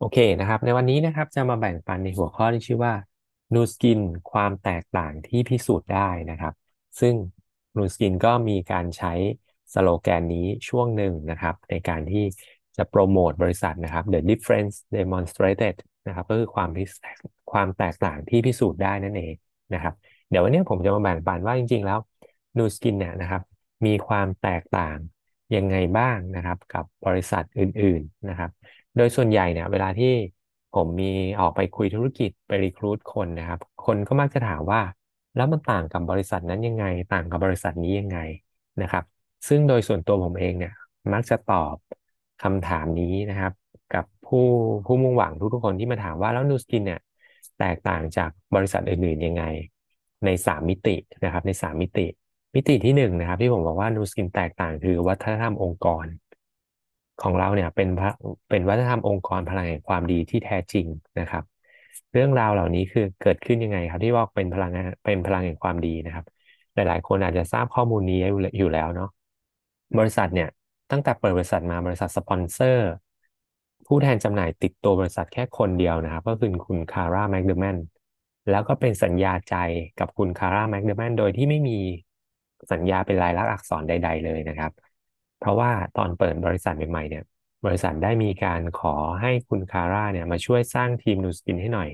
โอเคนะครับ ในวันนี้นะครับจะมาแบ่งปันในหัวข้อที่ชื่อว่า Nu Skin ความแตกต่างที่พิสูจน์ได้นะครับ ซึ่ง Nu Skin ก็มีการใช้สโลแกนนี้ช่วงหนึ่งนะครับ ในการที่จะโปรโมทบริษัทนะครับ The Difference Demonstrated นะครับก็คือความความแตกต่างที่พิสูจน์ได้นั่นเองนะครับ เดี๋ยววันนี้ผมจะมาแบ่งปันว่าจริง ๆ แล้ว Nu Skin เนี่ยนะครับ มีความแตกต่างยังไงบ้างนะครับ กับบริษัทอื่น ๆนะครับ โดยส่วนใหญ่เนี่ย เวลาที่ผมมีออกไปคุยธุรกิจไปรีครูดคนนะครับ คนก็มักจะถามว่า แล้วมันต่างกับบริษัทนั้นยังไง ต่างกับบริษัทนี้ยังไงนะครับ ซึ่งโดยส่วนตัวผมเองเนี่ย มักจะตอบคำถามนี้นะครับ กับผู้ผู้มุ่งหวังทุกๆคนที่มาถามว่าแล้วนูสกินเนี่ยแตกต่างจากบริษัทอื่นๆยังไง ในสามมิตินะครับ ในสามมิติ มิติที่หนึ่งนะครับที่ผมบอกว่านูสกินแตกต่างคือวัฒนธรรมองค์กร ของเราเนี่ยเป็นเป็นวัฒนธรรมองค์กรพลังแห่งความดีที่แท้จริงนะครับ เรื่องราวเหล่านี้คือเกิดขึ้นยังไงครับที่ว่าเป็นพลังเป็นพลังแห่งความดีนะครับ หลายๆ คนอาจจะทราบข้อมูลนี้อยู่แล้วเนาะบริษัทเนี่ยตั้งแต่เปิดบริษัทมาบริษัทสปอนเซอร์ ผู้แทนจำหน่ายติดตัวบริษัทแค่คนเดียวนะครับ ก็คือคุณคาร่าแมคเดอร์แมนแล้วก็เป็นสัญญาใจกับคุณคาร่าแมคเดอร์แมนโดยที่ไม่มีสัญญาเป็นลายลักษณ์อักษรใด ๆ เลยนะครับ เพราะว่าตอนเปิดบริษัทใหม่ๆเนี่ย บริษัทได้มีการขอให้คุณคาร่าเนี่ยมาช่วยสร้างทีมนูสกินให้หน่อย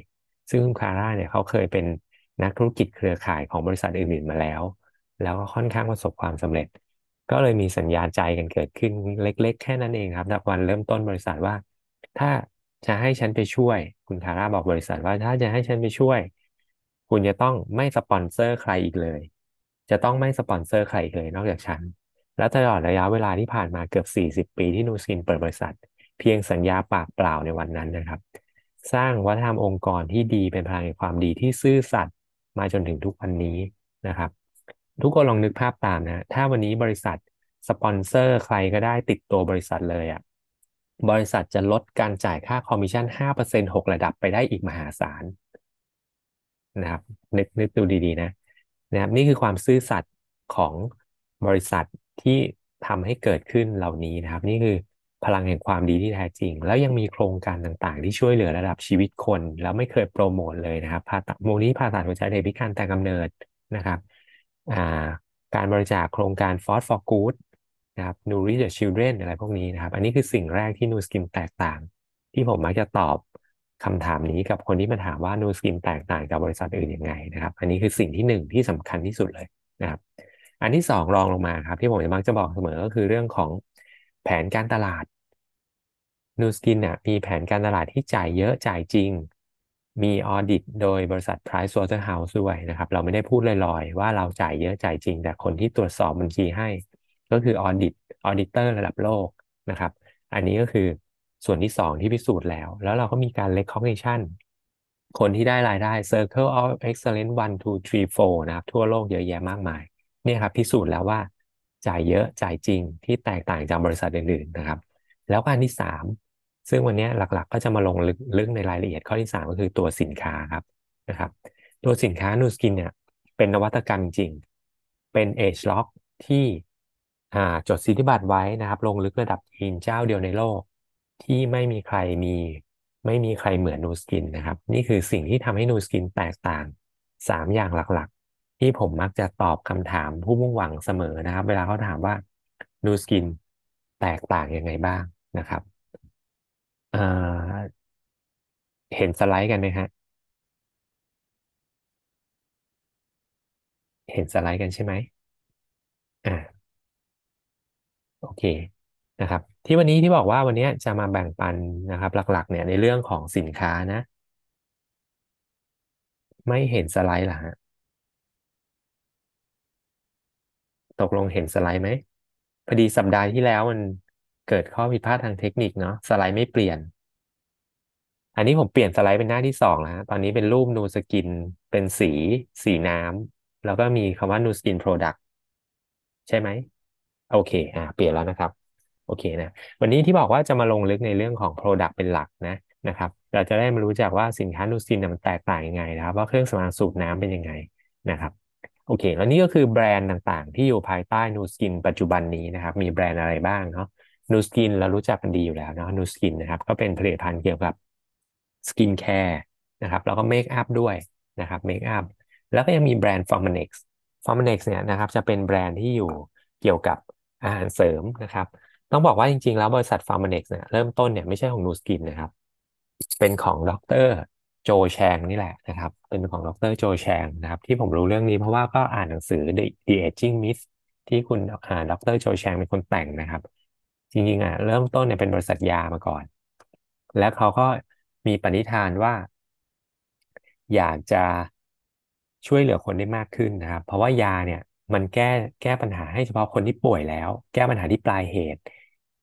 ซึ่งคุณคาร่าเนี่ยเขาเคยเป็นนักธุรกิจเครือข่ายของบริษัทอื่นๆมาแล้ว แล้วก็ค่อนข้างประสบความสำเร็จ ก็เลยมีสัญญาใจกันเกิดขึ้นเล็ก ๆ แค่นั้นเองครับจากวันเริ่มต้นบริษัทว่า ถ้าจะให้ฉันไปช่วย คุณคาร่าบอกบริษัทว่าถ้าจะให้ฉันไปช่วย คุณจะต้องไม่สปอนเซอร์ใครอีกเลย จะต้องไม่สปอนเซอร์ใครอีกเลยนอกจากฉัน และตลอดระยะเวลาที่ผ่านมาเกือบ 40 ปีที่นูสกินเปิดบริษัท เพียงสัญญาปากเปล่าในวันนั้นนะครับ สร้างวัฒนธรรมองค์กรที่ดีเป็นพลังแห่งความดีที่ซื่อสัตย์มาจนถึงทุกวันนี้นะครับ ทุกคนลองนึกภาพตามนะ ถ้าวันนี้บริษัทสปอนเซอร์ใครก็ได้ติดตัวบริษัทเลยอะ่ะบริษัทจะลดการจ่ายค่าคอมมิชชั่น5% 6 ระดับไปได้อีกมหาศาลนะครับนึกนึกดูดีๆนะนะครับนี่คือความซื่อสัตย์ของบริษัท ที่ทำให้เกิดขึ้นเหล่านี้นะครับ นี่คือพลังแห่งความดีที่แท้จริง แล้วยังมีโครงการต่างๆ ที่ช่วยเหลือระดับชีวิตคน แล้วไม่เคยโปรโมทเลยนะครับผ่าตัดมูลนิธิผ่าตัดหัวใจเด็กพิการแต่กำเนิดนะครับการบริจาคโครงการ Force for Good นะครับ n u r i s h the Children อะไรพวกนี้นะครับ อันนี้คือสิ่งแรกที่นูสกินแตกต่าง ที่ผมมักจะตอบคำถามนี้กับคนที่มาถามว่านูสกินแตกต่างกับบริษัทอื่นยังไงนะครับ อันนี้คือสิ่งที่หนึ่งที่สำคัญที่สุดเลยนะครับ อันที่สองรองลงมาครับ ที่ผมมักจะบอกเสมอก็คือเรื่องของแผนการตลาดนูสกินเนี่ยมีแผนการตลาดที่จ่ายเยอะจ่ายจริง มี audit โดยบริษัท Pricewaterhouse ด้วยนะครับ เราไม่ได้พูดลอยๆ ว่าเราจ่ายเยอะจ่ายจริง แต่คนที่ตรวจสอบบัญชีให้ ก็คือ audit auditor ระดับโลกนะครับ อันนี้ก็คือส่วนที่สองที่พิสูจน์แล้ว แล้วเราก็มีการ recognition คนที่ได้รายได้ Circle of Excellence 1 2 3 4 นะครับ ทั่วโลกเยอะแยะมากมาย เนี่ยครับพิสูจน์แล้วว่าจ่ายเยอะจ่ายจริงที่แตกต่างจากบริษัทอื่นๆนะครับ แล้วอันที่สามซึ่งวันนี้หลักๆ ก็จะมาลงลึกในรายละเอียดข้อที่สามก็คือตัวสินค้าครับนะครับ ตัวสินค้านูสกินเนี่ยเป็นนวัตกรรมจริง เป็น ageLOC ที่จดสิทธิบัตรไว้นะครับ ลงลึกระดับยีนเจ้าเดียวในโลก ที่ไม่มีใครมี ไม่มีใครเหมือนนูสกินนะครับ นี่คือสิ่งที่ทำให้นูสกินแตกต่าง 3 อย่างหลัก ที่ผมมักจะตอบคำถามผู้มุ่งหวังเสมอนะครับ เวลาเขาถามว่านูสกินแตกต่างยังไงบ้างนะครับเห็นสไลด์กันไหมฮะ เห็นสไลด์กันใช่ไหมอ่าโอเคนะครับ ที่วันนี้ที่บอกว่าวันนี้จะมาแบ่งปันนะครับ หลักๆ เนี่ยในเรื่องของสินค้านะ ไม่เห็นสไลด์หรอฮะ ตกลงเห็นสไลด์ไหมพอดีสัปดาห์ที่แล้วมันเกิดข้อผิดพลาดทางเทคนิคเนาะสไลด์ไม่เปลี่ยน อันนี้ผมเปลี่ยนสไลด์เป็นหน้าที่สองแล้วตอนนี้เป็นรูปนูสกินเป็นสีสีน้ำแล้วก็มีคำว่านูสกิน product ใช่ไหมโอเคอ่าเปลี่ยนแล้วนะครับ โอเคนะ วันนี้ที่บอกว่าจะมาลงลึกในเรื่องของ Product เป็นหลักนะนะครับ เราจะได้มารู้จักว่าสินค้านูสกินมันแตกต่างยังไงนะครับ ว่าเครื่องสำอางสูบน้ำเป็นยังไงนะครับ โอเค แล้วนี่ก็คือแบรนด์ต่างๆ ที่อยู่ภายใต้นูสกินปัจจุบันนี้นะครับ มีแบรนด์อะไรบ้างเนาะนูสกินเรารู้จักกันดีอยู่แล้วเนาะนูสกินนะครับ ก็เป็นผลิตภัณฑ์เกี่ยวกับ skincare นะครับ แล้วก็ makeup ด้วยนะครับ makeup แล้วก็ยังมีแบรนด์ f o r m a n e x f o r m a n e x เนี่ยนะครับ จะเป็นแบรนด์ที่อยู่เกี่ยวกับอาหารเสริมนะครับ ต้องบอกว่าจริงๆ แล้วบริษัท f a r m a n e x เนี่ยเริ่มต้นเนี่ยไม่ใช่ของนูสกินนะครับ เป็นของดร โจแชงนี่แหละนะครับ เป็นของดรโจแชงนะครับ ที่ผมรู้เรื่องนี้เพราะว่าก็อ่านหนังสือ The, Aging Myth ที่คุณอ่าดรโจแชงเป็นคนแต่งนะครับ จริงๆอะเริ่มต้นเนี่ยเป็นบริษัทยามาก่อน แล้วเขาก็มีปณิธานว่า อยากจะช่วยเหลือคนได้มากขึ้นนะครับ เพราะว่ายาเนี่ยมันแก้แก้ปัญหาให้เฉพาะคนที่ป่วยแล้ว แก้ปัญหาที่ปลายเหตุ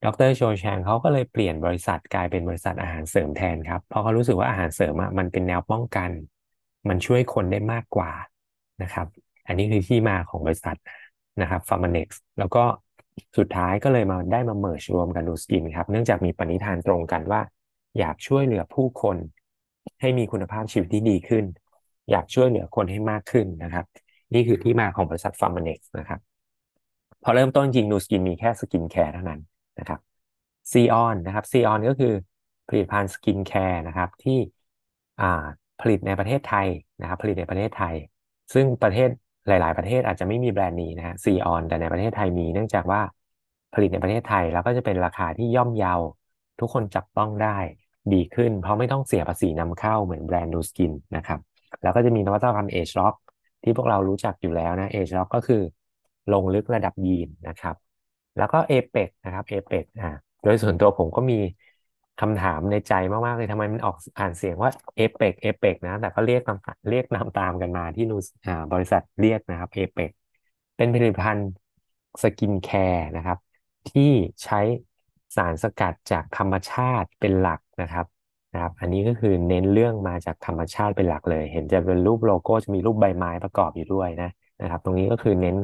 ดรโชแชงเขาก็เลยเปลี่ยนบริษัทกลายเป็นบริษัทอาหารเสริมแทนครับ เพราะเขารู้สึกว่าอาหารเสริมมันเป็นแนวป้องกัน มันช่วยคนได้มากกว่านะครับ อันนี้คือที่มาของบริษัทนะครับ Pharmanex แล้วก็สุดท้ายก็เลยมาได้มา merge รวมกันนูสกินครับ เนื่องจากมีปณิธานตรงกันว่า อยากช่วยเหลือผู้คน ให้มีคุณภาพชีวิตที่ดีขึ้น อยากช่วยเหลือคนให้มากขึ้นนะครับ นี่คือที่มาของบริษัท Pharmanex นะครับ พอเริ่มต้นจริงนูสกินมีแค่ skincare เท่านั้น นะครับ Scion นะครับ Scion ก็คือผลิตภัณฑ์ skincare นะครับที่ผลิตในประเทศไทยนะครับ ผลิตในประเทศไทย ซึ่งประเทศหลาย ๆ ประเทศอาจจะไม่มีแบรนด์นี้นะฮะ Scion แต่ในประเทศไทยมีเนื่องจากว่าผลิตในประเทศไทยแล้วก็จะเป็นราคาที่ย่อมเยา ทุกคนจับต้องได้ดีขึ้น เพราะไม่ต้องเสียภาษีนำเข้าเหมือนแบรนด์นูสกินนะครับ แล้วก็จะมีนวัตกรรม ageLOCที่พวกเรารู้จักอยู่แล้วนะ ageLOC ก็คือลงลึกระดับยีนนะครับ แล้วก็ Epoch นะครับ Epoch อ่าโดยส่วนตัวผมก็มีคำถามในใจมากๆเลยทำไมมันออกอ่านเสียงว่า Epoch Epoch นะ แต่ก็เรียกตามเรียกนามตามกันมาที่ Nu อ่าบริษัทเรียกนะครับ Epoch เป็นผลิตภัณฑ์สกินแคร์นะครับ ที่ใช้สารสกัดจากธรรมชาติเป็นหลักนะครับนะครับ อันนี้ก็คือเน้นเรื่องมาจากธรรมชาติเป็นหลักเลย เห็นจะเป็นรูปโลโก้จะมีรูปใบไม้ประกอบอยู่ด้วยนะนะครับ ตรงนี้ก็คือเน้น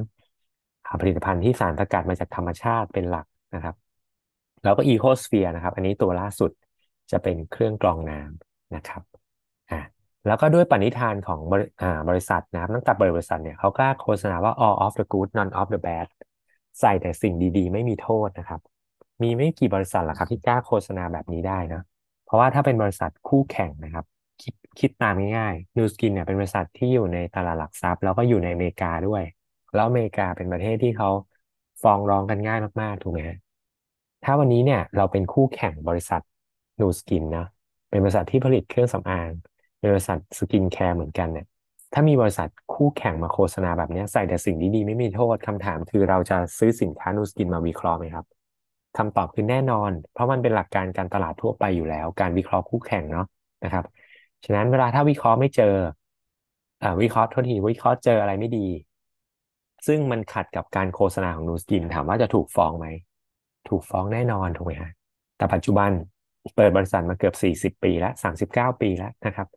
ผลิตภัณฑ์ที่สารสกัดมาจากธรรมชาติเป็นหลักนะครับ แล้วก็อีโคสเฟียร์นะครับ อันนี้ตัวล่าสุดจะเป็นเครื่องกรองน้ำนะครับอ่าแล้วก็ด้วยปณิธานของบริอ่าบริษัทนะครับตั้งแต่เปิดบริษัทเนี่ยเขากล้าโฆษณาว่า all of the good none of the bad ใส่แต่สิ่งดีๆ ไม่มีโทษนะครับ มีไม่กี่บริษัทหรอกครับที่กล้าโฆษณาแบบนี้ได้นะเพราะว่าถ้าเป็นบริษัทคู่แข่งนะครับคิดคิดตามง่ายๆ Nu Skin เนี่ยเป็นบริษัทที่อยู่ในตลาดหลักทรัพย์ แล้วก็อยู่ในอเมริกาด้วย แล้วอเมริกาเป็นประเทศที่เขาฟ้องร้องกันง่ายมากๆ ถูกไหมถ้าวันนี้เนี่ยเราเป็นคู่แข่งบริษัท Nu Skin นะเป็นบริษัทที่ผลิตเครื่องสำอาง เป็นบริษัทสกินแคร์เหมือนกันเนี่ย ถ้ามีบริษัทคู่แข่งมาโฆษณาแบบนี้ใส่แต่สิ่งดีๆไม่มีโทษคำถามคือเราจะซื้อสินค้า Nu Skin มาวิเคราะห์ไหมครับคำตอบคือแน่นอน เพราะมันเป็นหลักการการตลาดทั่วไปอยู่แล้ว การวิเคราะห์คู่แข่งเนาะนะครับ ฉะนั้นเวลาถ้าวิเคราะห์ไม่เจออ่าวิเคราะห์โทษทีวิเคราะห์เจออะไรไม่ดี ซึ่งมันขัดกับการโฆษณาของนูสกิน ถามว่าจะถูกฟ้องไหม ถูกฟ้องแน่นอนถูกไหมฮะแต่ปัจจุบันเปิดบริษัทมาเกือบ 40 ปีแล้ว 39 ปีแล้วนะครับ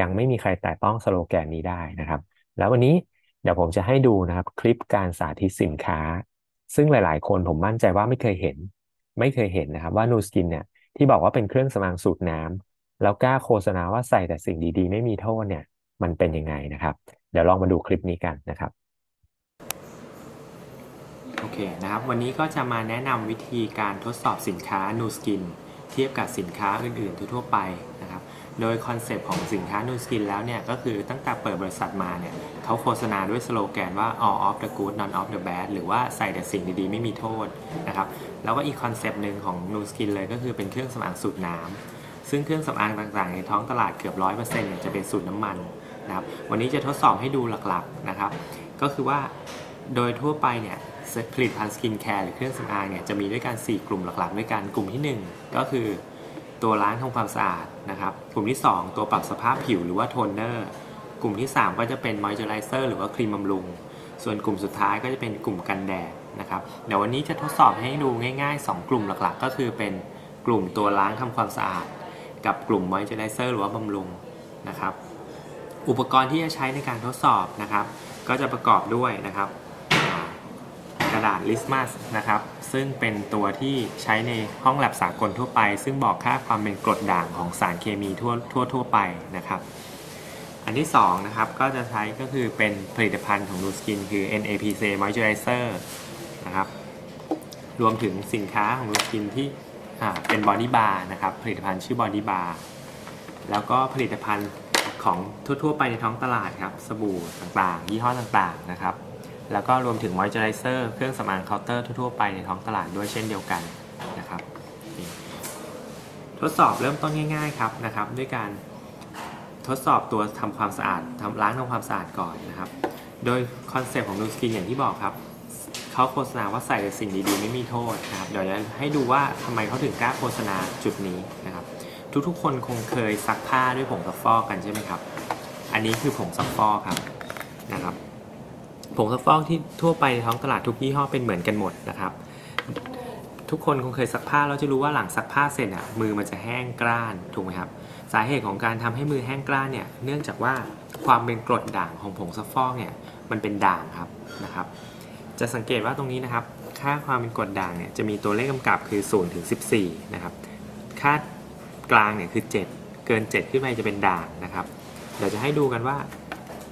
ยังไม่มีใครแตะต้องสโลแกนนี้ได้นะครับ แล้ววันนี้เดี๋ยวผมจะให้ดูนะครับคลิปการสาธิตสินค้า ซึ่งหลาย ๆ คนผมมั่นใจว่าไม่เคยเห็น ไม่เคยเห็นนะครับว่า Nu Skin เนี่ยที่บอกว่าเป็นเครื่องสำอางสูตรน้ำแล้วกล้าโฆษณาว่าใส่แต่สิ่งดี ๆ ไม่มีโทษเนี่ย มันเป็นยังไงนะครับ เดี๋ยวลองมาดูคลิปนี้กันนะครับ โอเคนะครับ วันนี้ก็จะมาแนะนำวิธีการทดสอบสินค้า Nu Skin เทียบกับสินค้าอื่นๆ ทั่วไปนะครับ โดยคอนเซปต์ของสินค้า Nu Skin แล้วเนี่ย ก็คือตั้งแต่เปิดบริษัทมาเนี่ยเขาโฆษณาด้วยสโลแกนว่า all of the good none of the bad หรือว่าใส่แต่สิ่งดีๆ ไม่มีโทษนะครับ แล้วก็อีกคอนเซปต์หนึ่งของ Nu Skin เลยก็คือเป็นเครื่องสำอางสูตรน้ำซึ่งเครื่องสำอางต่างๆ ในท้องตลาดเกือบร้อยเปอร์เซ็นต์เนี่ยจะเป็นสูตรน้ำมันนะครับ วันนี้จะทดสอบให้ดูหลักๆนะครับ ก็คือว่าโดยทั่วไปเนี่ย ผลิตภัณฑ์สกินแคร์หรือเครื่องสำอางเนี่ยจะมีด้วยกัน 4 กลุ่มหลักๆ ด้วยกันกลุ่มที่ 1 ก็คือตัวล้างทำความสะอาดนะครับ กลุ่มที่ 2 ตัวปรับสภาพผิวหรือว่าโทนเนอร์กลุ่มที่ 3 ก็จะเป็นมอยเจอไรเซอร์หรือว่าครีมบำรุง ส่วนกลุ่มสุดท้ายก็จะเป็นกลุ่มกันแดดนะครับเดี๋ยววันนี้จะทดสอบให้ดูง่ายๆ 2 กลุ่มหลักๆ ก็คือเป็นกลุ่มตัวล้างทำความสะอาด กับกลุ่มมอยเจอไรเซอร์หรือว่าบำรุงนะครับ อุปกรณ์ที่จะใช้ในการทดสอบนะครับ ก็จะประกอบด้วยนะครับ กระดาษลิตมัสนะครับ ซึ่งเป็นตัวที่ใช้ในห้องแลบสากลทั่วไป ซึ่งบอกค่าความเป็นกรดด่างของสารเคมีทั่วทั่วทั่วไปนะครับ อันที่2นะครับก็จะใช้ก็คือเป็นผลิตภัณฑ์ของ Nu Skin คือ NaPCA Moisturizer นะครับรวมถึงสินค้าของ Nu Skin ที่เป็น body bar นะครับผลิตภัณฑ์ชื่อ body bar แล้วก็ผลิตภัณฑ์ของทั่วๆ ไปในท้องตลาดครับ สบู่ต่างๆ ยี่ห้อต่างๆนะครับ แล้วก็รวมถึงมอยเจอไรเซอร์เครื่องสำอางเคาน์เตอร์ทั่วๆไปในท้องตลาดด้วยเช่นเดียวกันนะครับ ทดสอบเริ่มต้นง่าย ๆครับนะครับ ด้วยการทดสอบตัวทำความสะอาดทำล้างทำความสะอาดก่อนนะครับ โดยคอนเซปต์ของ Nu Skin อย่างที่บอกครับเขาโฆษณาว่าใส่สิ่งดีๆ ไม่มีโทษนะครับ เดี๋ยวจะให้ดูว่าทำไมเขาถึงกล้าโฆษณาจุดนี้นะครับ ทุกๆคนคงเคยซักผ้าด้วยผงซักฟอกกันใช่ไหมครับ อันนี้คือผงซักฟอกครับนะครับ ผงซักฟอกที่ทั่วไปในท้องตลาดทุกยี่ห้อเป็นเหมือนกันหมดนะครับ ทุกคนคงเคยซักผ้าแล้วจะรู้ว่าหลังซักผ้าเสร็จอะมือมันจะแห้งกร้านถูกไหมครับ สาเหตุของการทำให้มือแห้งกร้านเนี่ยเนื่องจากว่าความเป็นกรดด่างของผงซักฟอกเนี่ยมันเป็นด่างครับนะครับ จะสังเกตว่าตรงนี้นะครับ ค่าความเป็นกรดด่างเนี่ยจะมีตัวเลขกำกับคือ0ถึง14นะครับค่ากลางเนี่ยคือ 7 เกิน 7 ขึ้นไปจะเป็นด่างนะครับ เดี๋ยวจะให้ดูกันว่า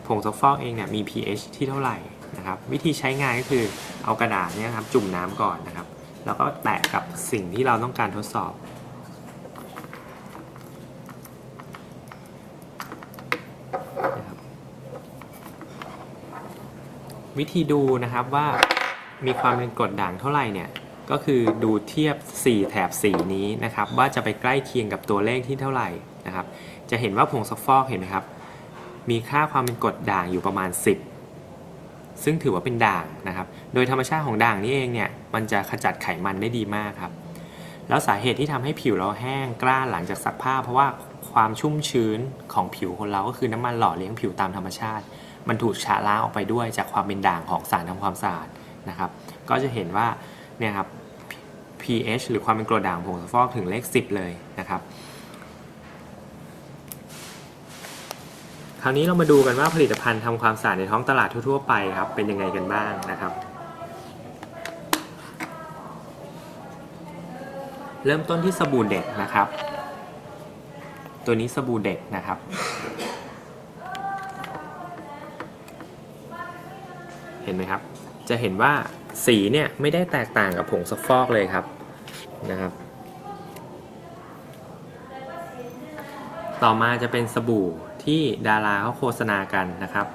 ผงซักฟอกเองเนี่ยมี pH ที่เท่าไหร่ นะครับ วิธีใช้งานก็คือเอากระดาษเนี่ยครับจุ่มน้ำก่อนนะครับ แล้วก็แตะกับสิ่งที่เราต้องการทดสอบ วิธีดูนะครับว่ามีความเป็นกรดด่างเท่าไหร่เนี่ยก็คือดูเทียบ 4 แถบสีนี้นะครับ ว่าจะไปใกล้เคียงกับตัวเลขที่เท่าไหร่นะครับ จะเห็นว่าผงซักฟอกเห็นไหมครับ มีค่าความเป็นกรดด่างอยู่ประมาณ 10 ซึ่งถือว่าเป็นด่างนะครับ โดยธรรมชาติของด่างนี้เองเนี่ยมันจะขจัดไขมันได้ดีมากครับ แล้วสาเหตุที่ทำให้ผิวเราแห้งกร้าหลังจากซักผ้า เพราะว่าความชุ่มชื้นของผิวคนเราก็คือน้ำมันหล่อเลี้ยงผิวตามธรรมชาติ มันถูกชะล้างออกไปด้วยจากความเป็นด่างของสารทำความสะอาดนะครับ ก็จะเห็นว่าเนี่ยครับ pH หรือความเป็นกรดด่างของผงซักฟอกถึงเลข 10 เลยนะครับ ราวนี้เรามาดูกันว่าผลิตภัณฑ์ทำความสะอาดในท้องตลาดทั่วๆไปครับเป็นยังไงกันบ้างนะครับ เริ่มต้นที่สบู่เด็กนะครับ ตัวนี้สบู่เด็กนะครับเห็นไหมครับ จะเห็นว่าสีเนี่ยไม่ได้แตกต่างกับผงซักฟอกเลยครับนะครับ ต่อมาจะเป็นสบู่ ที่ดาราเขาโฆษณากันนะครับ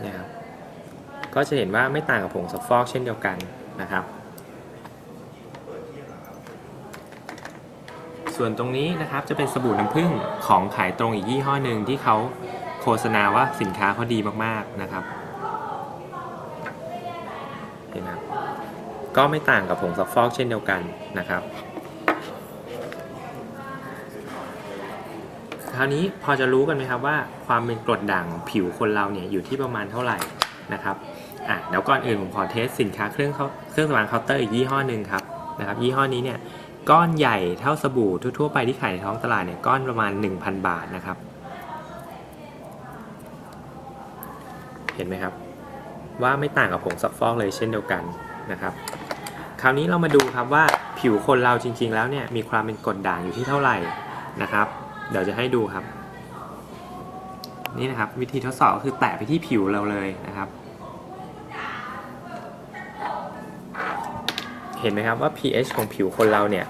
เนี่ยครับก็จะเห็นว่าไม่ต่างกับผงซักฟอกเช่นเดียวกันนะครับ ส่วนตรงนี้นะครับจะเป็นสบู่น้ำผึ้งของขายตรงอีกยี่ห้อหนึ่งที่เขาโฆษณาว่าสินค้าเขาดีมากๆนะครับเห็นไหมครับก็ไม่ต่างกับผงซักฟอกเช่นเดียวกันนะครับ คราวนี้พอจะรู้กันไหมครับว่าความเป็นกรดด่างของผิวคนเราเนี่ยอยู่ที่ประมาณเท่าไหร่นะครับอะเดี๋ยวก่อนอื่นผมขอ test สินค้าเครื่องเขาเครื่องสำอางเคาน์เตอร์อีกยี่ห้อหนึ่งครับนะครับยี่ห้อนี้เนี่ยก้อนใหญ่เท่าสบู่ทั่วๆไปที่ขายในท้องตลาดเนี่ยก้อนประมาณ 1,000 บาทนะครับ เห็นไหมครับ ว่าไม่ต่างกับผงซักฟอกเลยเช่นเดียวกันนะครับ คราวนี้เรามาดูครับว่าผิวคนเราจริง ๆ แล้วเนี่ยมีความเป็นกรดด่างอยู่ที่เท่าไหร่นะครับ เดี๋ยวจะให้ดูครับ นี่นะครับ วิธีทดสอบก็คือแตะไปที่ผิวเราเลยนะครับ เห็นไหมครับว่า pH ของผิวคนเราเนี่ย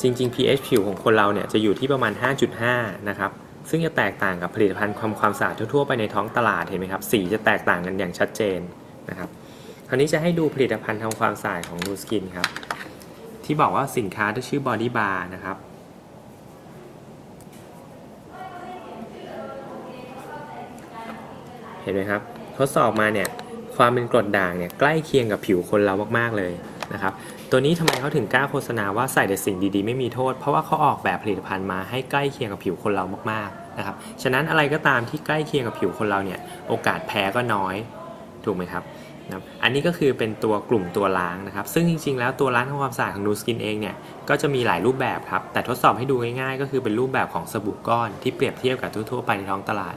จริง ๆ pH ผิวของคนเราเนี่ยจะอยู่ที่ประมาณ 5.5 นะครับซึ่งจะแตกต่างกับผลิตภัณฑ์ความความสะอาดทั่วๆไปในท้องตลาดเห็นไหมครับ สีจะแตกต่างกันอย่างชัดเจนนะครับ คราวนี้จะให้ดูผลิตภัณฑ์ทำความสะอาดของ Nu Skin ครับ ที่บอกว่าสินค้าที่ชื่อ Body Bar นะครับ ห็นไหมครับ ทดสอบมาเนี่ยความเป็นกรดด่างเนี่ยใกล้เคียงกับผิวคนเรามากๆเลยนะครับตัวนี้ทำไมเขาถึงกล้าโฆษณาว่าใส่แต่สิ่งดีๆไม่มีโทษ เพราะว่าเขาออกแบบผลิตภัณฑ์มาให้ใกล้เคียงกับผิวคนเรามากๆนะครับฉะนั้นอะไรก็ตามที่ใกล้เคียงกับผิวคนเราเนี่ยโอกาสแพ้ก็น้อยถูกไหมครับนะอันนี้ก็คือเป็นตัวกลุ่มตัวล้างนะครับ ซึ่งจริงๆ แล้วตัวล้างทำความสะอาดของ Nu Skin เองเนี่ยก็จะมีหลายรูปแบบครับ แต่ทดสอบให้ดูง่ายๆ ก็คือเป็นรูปแบบของสบู่ก้อนที่เปรียบเทียบกับทั่วๆไปในท้องตลาด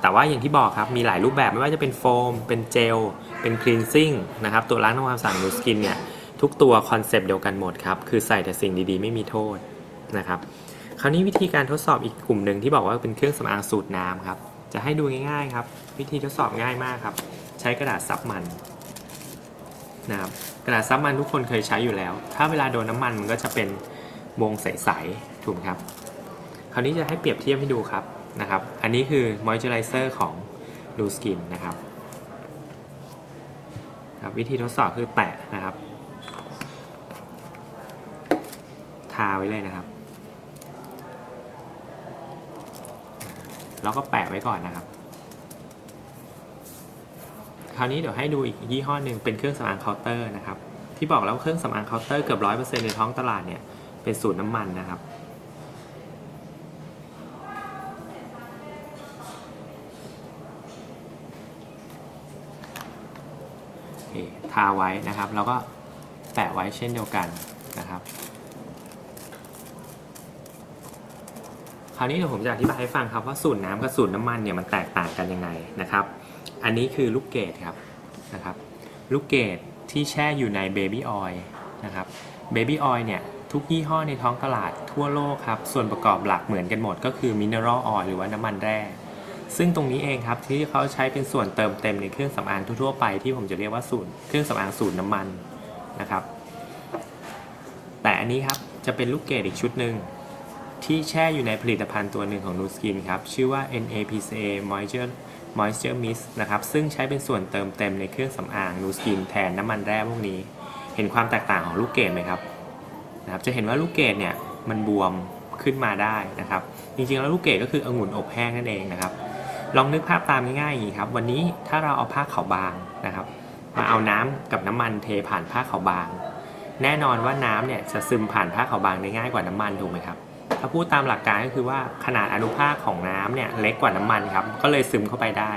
แต่ว่าอย่างที่บอกครับมีหลายรูปแบบไม่ว่าจะเป็นโฟม เป็นเจล เป็น cleansing นะครับตัวล้างทำความสะอาด Nu Skin เนี่ยทุกตัวคอนเซปต์เดียวกันหมดครับ คือใส่แต่สิ่งดีๆ ไม่มีโทษนะครับคราวนี้วิธีการทดสอบอีกกลุ่มหนึ่งที่บอกว่าเป็นเครื่องสำอางสูตรน้ำครับจะให้ดูง่ายๆครับ วิธีทดสอบง่ายมากครับ ใช้กระดาษซับมันนะครับกระดาษซับมันทุกคนเคยใช้อยู่แล้ว ถ้าเวลาโดนน้ำมันมันก็จะเป็นวงใสๆถูกไหมครับ คราวนี้จะให้เปรียบเทียบให้ดูครับ นะครับ อันนี้คือมอยเจอไรเซอร์ของ Nu Skin นะครับครับวิธีทดสอบคือแตะนะครับ ทาไว้เลยนะครับ แล้วก็แปะไว้ก่อนนะครับ คราวนี้เดี๋ยวให้ดูอีกยี่ห้อหนึ่งเป็นเครื่องสำอางเคาน์เตอร์นะครับ ที่บอกแล้วเครื่องสำอางเคาน์เตอร์เกือบร้อยเปอร์เซ็นต์ในท้องตลาดเนี่ย เป็นสูตรน้ำมันนะครับ ทาไว้นะครับ แล้วก็แปะไว้เช่นเดียวกันนะครับ คราวนี้เดี๋ยวผมจะอธิบายให้ฟังครับว่าสูตรน้ำกับสูตรน้ำมันเนี่ยมันแตกต่างกันยังไงนะครับ อันนี้คือลูกเกดครับนะครับ ลูกเกดที่แช่อยู่ใน baby oil นะครับ baby oil เนี่ยทุกยี่ห้อในท้องตลาดทั่วโลกครับ ส่วนประกอบหลักเหมือนกันหมดก็คือ mineral oil หรือว่าน้ำมันแร่ ซึ่งตรงนี้เองครับที่เขาใช้เป็นส่วนเติมเต็มในเครื่องสำอางทั่วๆไปที่ผมจะเรียกว่าสูตรเครื่องสำอางสูตรน้ำมันนะครับ แต่อันนี้ครับจะเป็นลูกเกดอีกชุดหนึ่งที่แช่อยู่ในผลิตภัณฑ์ตัวหนึ่งของ Nu Skin ครับชื่อว่า NaPCA Moisture Moisture Mist นะครับซึ่งใช้เป็นส่วนเติมเต็มในเครื่องสำอาง Nu Skin แทนน้ำมันแร่พวกนี้ เห็นความแตกต่างของลูกเกดไหมครับนะครับจะเห็นว่าลูกเกดเนี่ยมันบวมขึ้นมาได้นะครับ จริงๆแล้วลูกเกดก็คือองุ่นอบแห้งนั่นเองนะครับ ลองนึกภาพตามง่ายๆอย่างนี้ครับ วันนี้ถ้าเราเอาผ้าขาวบางนะครับ มาเอาน้ำกับน้ำมันเทผ่านผ้าขาวบาง แน่นอนว่าน้ำเนี่ยจะซึมผ่านผ้าขาวบางได้ง่ายกว่าน้ำมันถูกไหมครับถ้าพูดตามหลักการก็คือว่าขนาดอนุภาคของน้ำเนี่ยเล็กกว่าน้ำมันครับ ก็เลยซึมเข้าไปได้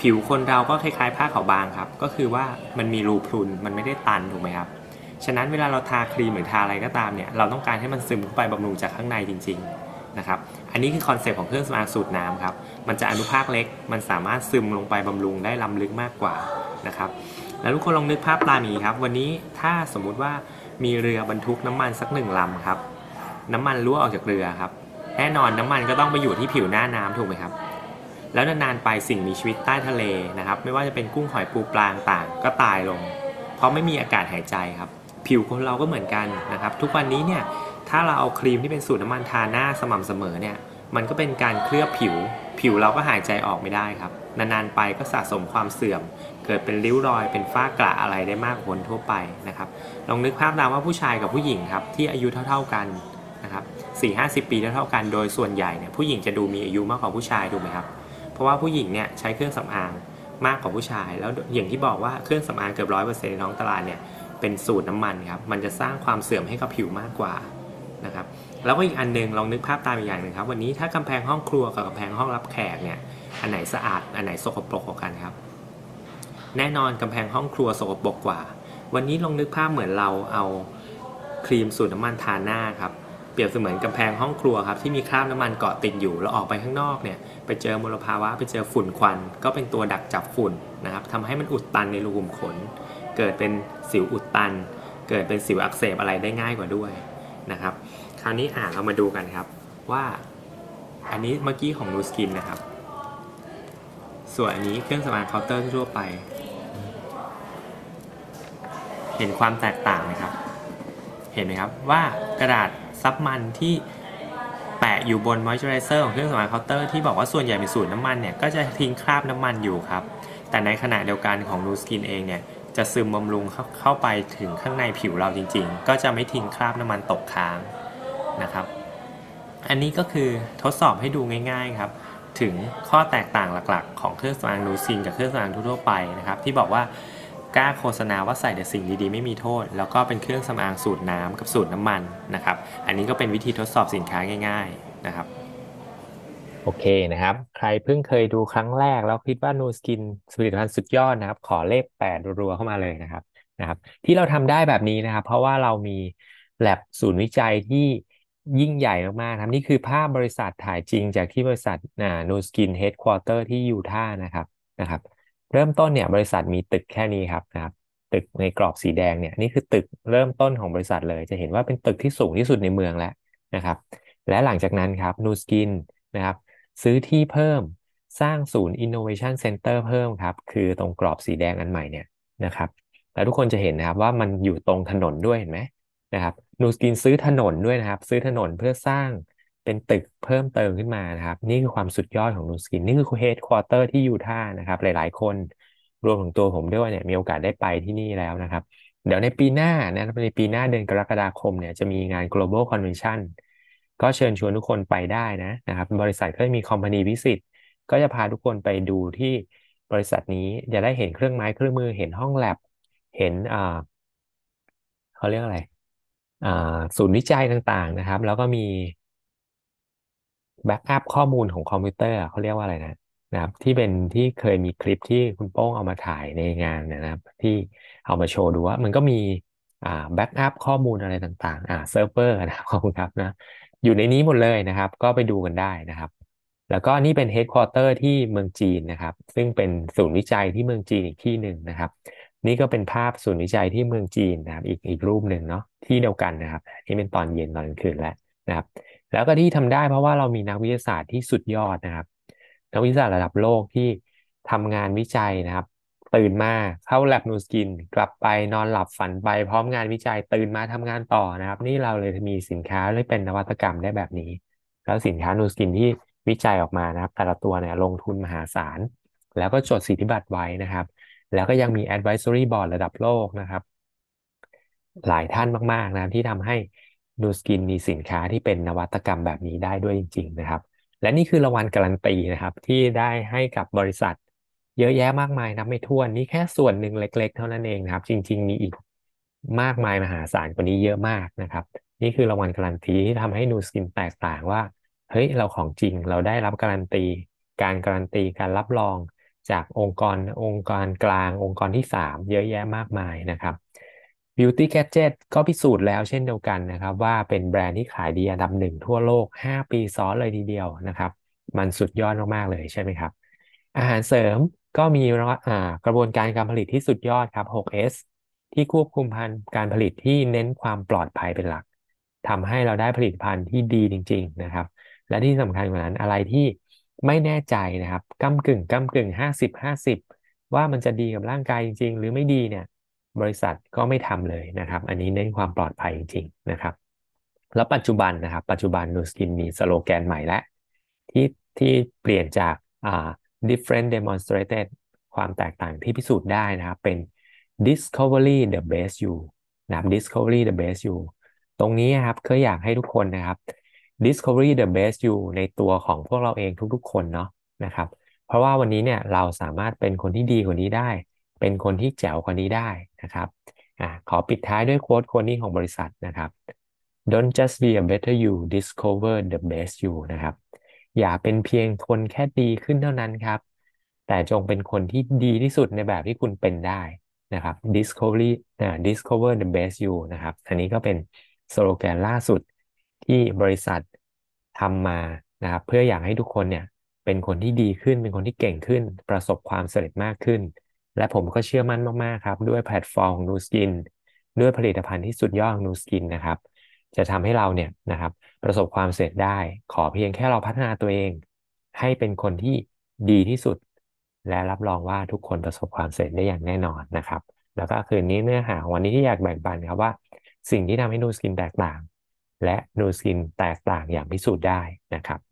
ผิวคนเราก็คล้ายๆ ผ้าขาวบางครับ ก็คือว่ามันมีรูพรุนมันไม่ได้ตันถูกไหมครับฉะนั้นเวลาเราทาครีมหรือทาอะไรก็ตามเนี่ยเราต้องการให้มันซึมเข้าไปบำรุงจากข้างในจริง ๆนะครับ อันนี้คือคอนเซปต์ของเครื่องสำอางสูตรน้ำครับ มันจะอนุภาคเล็ก มันสามารถซึมลงไปบำรุงได้ล้ำลึกมากกว่านะครับ แล้วทุกคนลองนึกภาพตามีครับ วันนี้ถ้าสมมุติว่ามีเรือบรรทุกน้ำมันสักหนึ่งลำครับ น้ำมันรั่วออกจากเรือครับ แน่นอนน้ำมันก็ต้องไปอยู่ที่ผิวหน้าน้ำถูกไหมครับ แล้วนานๆไปสิ่งมีชีวิตใต้ทะเลนะครับ ไม่ว่าจะเป็นกุ้งหอยปูปลาต่างก็ตายลง เพราะไม่มีอากาศหายใจครับ ผิวคนเราก็เหมือนกันนะครับ ทุกวันนี้เนี่ย ถ้าเราเอาครีมที่เป็นสูตรน้ำมันทาหน้าสม่ำเสมอเนี่ย มันก็เป็นการเคลือบผิว ผิวเราก็หายใจออกไม่ได้ครับ นานๆไปก็สะสมความเสื่อม เกิดเป็นริ้วรอย เป็นฝ้ากระอะไรได้มากกว่าคนทั่วไปนะครับ ลองนึกภาพตามว่าผู้ชายกับผู้หญิงครับที่อายุเท่า ๆกันนะครับสี่ห้าสิบปีเท่าๆกันโดยส่วนใหญ่เนี่ยผู้หญิงจะดูมีอายุมากกว่าผู้ชายถูกไหมครับ เพราะว่าผู้หญิงเนี่ยใช้เครื่องสำอางมากกว่าผู้ชาย แล้วอย่างที่บอกว่าเครื่องสำอางเกือบร้อยเปอร์เซ็นต์ในท้องตลาดเนี่ยเป็นสูตรน้ำมันครับ มันจะสร้างความเสื่อมให้กับผิวมากกว่า นะครับแล้วก็อีกอันหนึงลองนึกภาพตามอีกอย่างหนึ่งครับ วันนี้ถ้ากำแพงห้องครัวกับกำแพงห้องรับแขกเนี่ยอันไหนสะอาดอันไหนสกปรกกว่ากันครับ แน่นอนกำแพงห้องครัวสกปรกกว่า วันนี้ลองนึกภาพเหมือนเราเอาครีมสูตรน้ำมันทาหน้าครับเปรียบเสมือนกำแพงห้องครัวครับที่มีคราบน้ำมันเกาะติดอยู่แล้วออกไปข้างนอกเนี่ยไปเจอมลภาวะไปเจอฝุ่นควัน ก็เป็นตัวดักจับฝุ่นนะครับทำให้มันอุดตันในรูขุมขน เกิดเป็นสิวอุดตัน เกิดเป็นสิวอักเสบอะไรได้ง่ายกว่าด้วยนะครับ คราวนี้อ่าเรามาดูกันครับว่าอันนี้เมื่อกี้ของ Nu Skin นะครับ ส่วนอันนี้เครื่องสำอางเคาน์เตอร์ทั่วไป เห็นความแตกต่างไหมครับ เห็นไหมครับว่ากระดาษซับมันที่แปะอยู่บนมอยเจอไรเซอร์ของเครื่องสำอางเคาน์เตอร์ที่บอกว่าส่วนใหญ่เป็นสูตรน้ำมันเนี่ยก็จะทิ้งคราบน้ำมันอยู่ครับ แต่ในขณะเดียวกันของ Nu Skin เองเนี่ยจะซึมบำรุงเข้าเข้าไปถึงข้างในผิวเราจริง ๆ ก็จะไม่ทิ้งคราบน้ำมันตกค้าง นะครับ อันนี้ก็คือทดสอบให้ดูง่าย ๆครับ ถึงข้อแตกต่างหลักๆ ของเครื่องสำอางนูซินกับเครื่องสำอางทั่วไปนะครับ ที่บอกว่ากล้าโฆษณาว่าใส่แต่สิ่งดีๆไม่มีโทษ แล้วก็เป็นเครื่องสำอางสูตรน้ำกับสูตรน้ำมันนะครับ อันนี้ก็เป็นวิธีทดสอบสินค้าง่าย ๆนะครับโอเคนะครับ ใครเพิ่งเคยดูครั้งแรกแล้วคิดว่านูสกินผลิตภัณฑ์สุดยอดนะครับ ขอเลขแปดรัวๆเข้ามาเลยนะครับนะครับ ที่เราทำได้แบบนี้นะครับ เพราะว่าเรามีแลบศูนย์วิจัยที่ ยิ่งใหญ่มากๆครับนี่คือภาพบริษัทถ่ายจริงจากที่บริษัทนูสกิน headquarter ที่ยูทาห์นะครับนะครับ เริ่มต้นเนี่ยบริษัทมีตึกแค่นี้ครับนะครับ ตึกในกรอบสีแดงเนี่ยนี่คือตึกเริ่มต้นของบริษัทเลย จะเห็นว่าเป็นตึกที่สูงที่สุดในเมืองแล้วนะครับ และหลังจากนั้นครับนูสกินนะครับ ซื้อที่เพิ่มสร้างศูนย์ Innovation Center เพิ่มครับ คือตรงกรอบสีแดงอันใหม่เนี่ยนะครับแล้วทุกคนจะเห็นนะครับว่ามันอยู่ตรงถนนด้วยเห็นไหมนะครับ นูสกินซื้อถนนด้วยนะครับ ซื้อถนนเพื่อสร้างเป็นตึกเพิ่มเติมขึ้นมานะครับ นี่คือความสุดยอดของนูสกิน นี่คือ headquarter ที่ยูทาห์นะครับ หลาย ๆ คนรวมถึงตัวผมด้วยเนี่ยมีโอกาสได้ไปที่นี่แล้วนะครับ เดี๋ยวในปีหน้านะในปีหน้าเดือนกรกฎาคมเนี่ยจะมีงาน global convention ก็เชิญชวนทุกคนไปได้นะนะครับ บริษัทก็จะมี company visit ก็จะพาทุกคนไปดูที่บริษัทนี้จะได้เห็นเครื่องไม้เครื่องมือเห็นห้องแลบเห็นอ่าเขาเรียกอะไร ศูนย์วิจัยต่างๆนะครับ แล้วก็มี backup ข้อมูลของคอมพิวเตอร์เขาเรียกว่าอะไรนะนะครับ ที่เป็นที่เคยมีคลิปที่คุณโป้งเอามาถ่ายในงานนะครับ ที่เอามาโชว์ดูว่ามันก็มีอ่า backup ข้อมูลอะไรต่างๆ อ่าเซิร์ฟเวอร์นะครับขอบคุณครับนะอยู่ในนี้หมดเลยนะครับ ก็ไปดูกันได้นะครับ แล้วก็นี่เป็นเฮดค q u เตอร์ที่เมืองจีนนะครับ ซึ่งเป็นศูนย์วิจัยที่เมืองจีนอีกที่หนึ่งนะครับ นี่ก็เป็นภาพศูนย์วิจัยที่เมืองจีนนะครับ อีกอีกรูปหนึ่งเนาะที่เดียวกันนะครับนี่เป็นตอนเย็นตอนกลางคืนแล้วนะครับ แล้วก็ที่ทำได้เพราะว่าเรามีนักวิทยาศาสตร์ที่สุดยอดนะครับ นักวิทยาศาสตร์ระดับโลกที่ทำงานวิจัยนะครับ ตื่นมาเข้าแลบนูสกิน กลับไปนอนหลับฝันไป พร้อมงานวิจัยตื่นมาทำงานต่อนะครับ นี่เราเลยมีสินค้าเลยเป็นนวัตกรรมได้แบบนี้ แล้วสินค้านูสกินที่วิจัยออกมานะครับ แต่ละตัวเนี่ยลงทุนมหาศาลแล้วก็จดสิทธิบัตรไว้นะครับ แล้วก็ยังมี advisory board ระดับโลกนะครับ หลายท่านมาก ๆ นะที่ทำให้นูสกินมีสินค้าที่เป็นนวัตกรรมแบบนี้ได้ด้วยจริง ๆ นะครับ และนี่คือรางวัลการันตีนะครับ ที่ได้ให้กับบริษัท เยอะแยะมากมายนับไม่ถ้วนนี่แค่ส่วนหนึ่งเล็ก ๆ เท่านั้นเองนะครับ จริง ๆ มีอีกมากมายมหาศาลกว่านี้เยอะมากนะครับ นี่คือรางวัลการันตีที่ทำให้นูสกินแตกต่างว่าเฮ้ยเราของจริงเราได้รับการันตี การการันตีการรับรอง จากองค์กรองค์กรกลางองค์กรที่3เยอะแยะมากมายนะครับ Beauty Gadget ก็พิสูจน์แล้วเช่นเดียวกันนะครับ ว่าเป็นแบรนด์ที่ขายดีอันดับหนึ่งทั่วโลก 5 ปีซ้อนเลยทีเดียวนะครับ มันสุดยอดมาก ๆ เลยใช่ไหมครับ อาหารเสริมก็มีกระบวนการการผลิตที่สุดยอดครับ 6S ที่ควบคุมพันการผลิตที่เน้นความปลอดภัยเป็นหลักทำให้เราได้ผลิตภัณฑ์ที่ดีจริง ๆ นะครับ และที่สำคัญกว่านั้นอะไรที่ ไม่แน่ใจนะครับก้ากึ่งก้ากึ่งห้าสิบห้าสิบว่ามันจะดีกับร่างกายจริง ๆ หรือไม่ดีเนี่ย บริษัทก็ไม่ทำเลยนะครับ อันนี้เน้นความปลอดภัยจริง ๆ นะครับ แล้วปัจจุบันนะครับ ปัจจุบันนูสกินมีสโลแกนใหม่แล้วที่ที่เปลี่ยนจากอ่า different demonstrated ความแตกต่างที่พิสูจน์ได้นะครับ เป็น discovery the best you นะครับ discovery the best you ตรงนี้ครับก็อยากให้ทุกคนนะครับ discovery the best you ในตัวของพวกเราเองทุกๆ คนเนาะนะครับ เพราะว่าวันนี้เนี่ยเราสามารถเป็นคนที่ดีกว่านี้ได้ เป็นคนที่แจ๋วกว่านี้ได้นะครับอ่าขอปิดท้ายด้วยโค้ดคนนี้ของบริษัทนะครับ don't just be a better you discover the best you นะครับ อย่าเป็นเพียงคนแค่ดีขึ้นเท่านั้นครับ แต่จงเป็นคนที่ดีที่สุดในแบบที่คุณเป็นได้นะครับ discovery อ่า discover the best you นะครับ อันนี้ก็เป็นสโลแกนล่าสุดที่บริษัท ทำมานะครับเพื่ออยากให้ทุกคนเนี่ยเป็นคนที่ดีขึ้นเป็นคนที่เก่งขึ้น ประสบความสำเร็จมากขึ้น และผมก็เชื่อมั่นมากๆครับ ด้วยแพลตฟอร์มของ Nu Skin ด้วยผลิตภัณฑ์ที่สุดยอดของ Nu Skin นะครับ จะทำให้เราเนี่ยนะครับประสบความสำเร็จได้ ขอเพียงแค่เราพัฒนาตัวเอง ให้เป็นคนที่ดีที่สุด และรับรองว่าทุกคนประสบความสำเร็จได้อย่างแน่นอนนะครับ แล้วก็คืนนี้เนื้อหาวันนี้ที่อยากแบ่งปันครับว่า สิ่งที่ทำให้นูสกินแตกต่าง และนูสกินแตกต่างอย่างพิสูจน์ได้นะครับ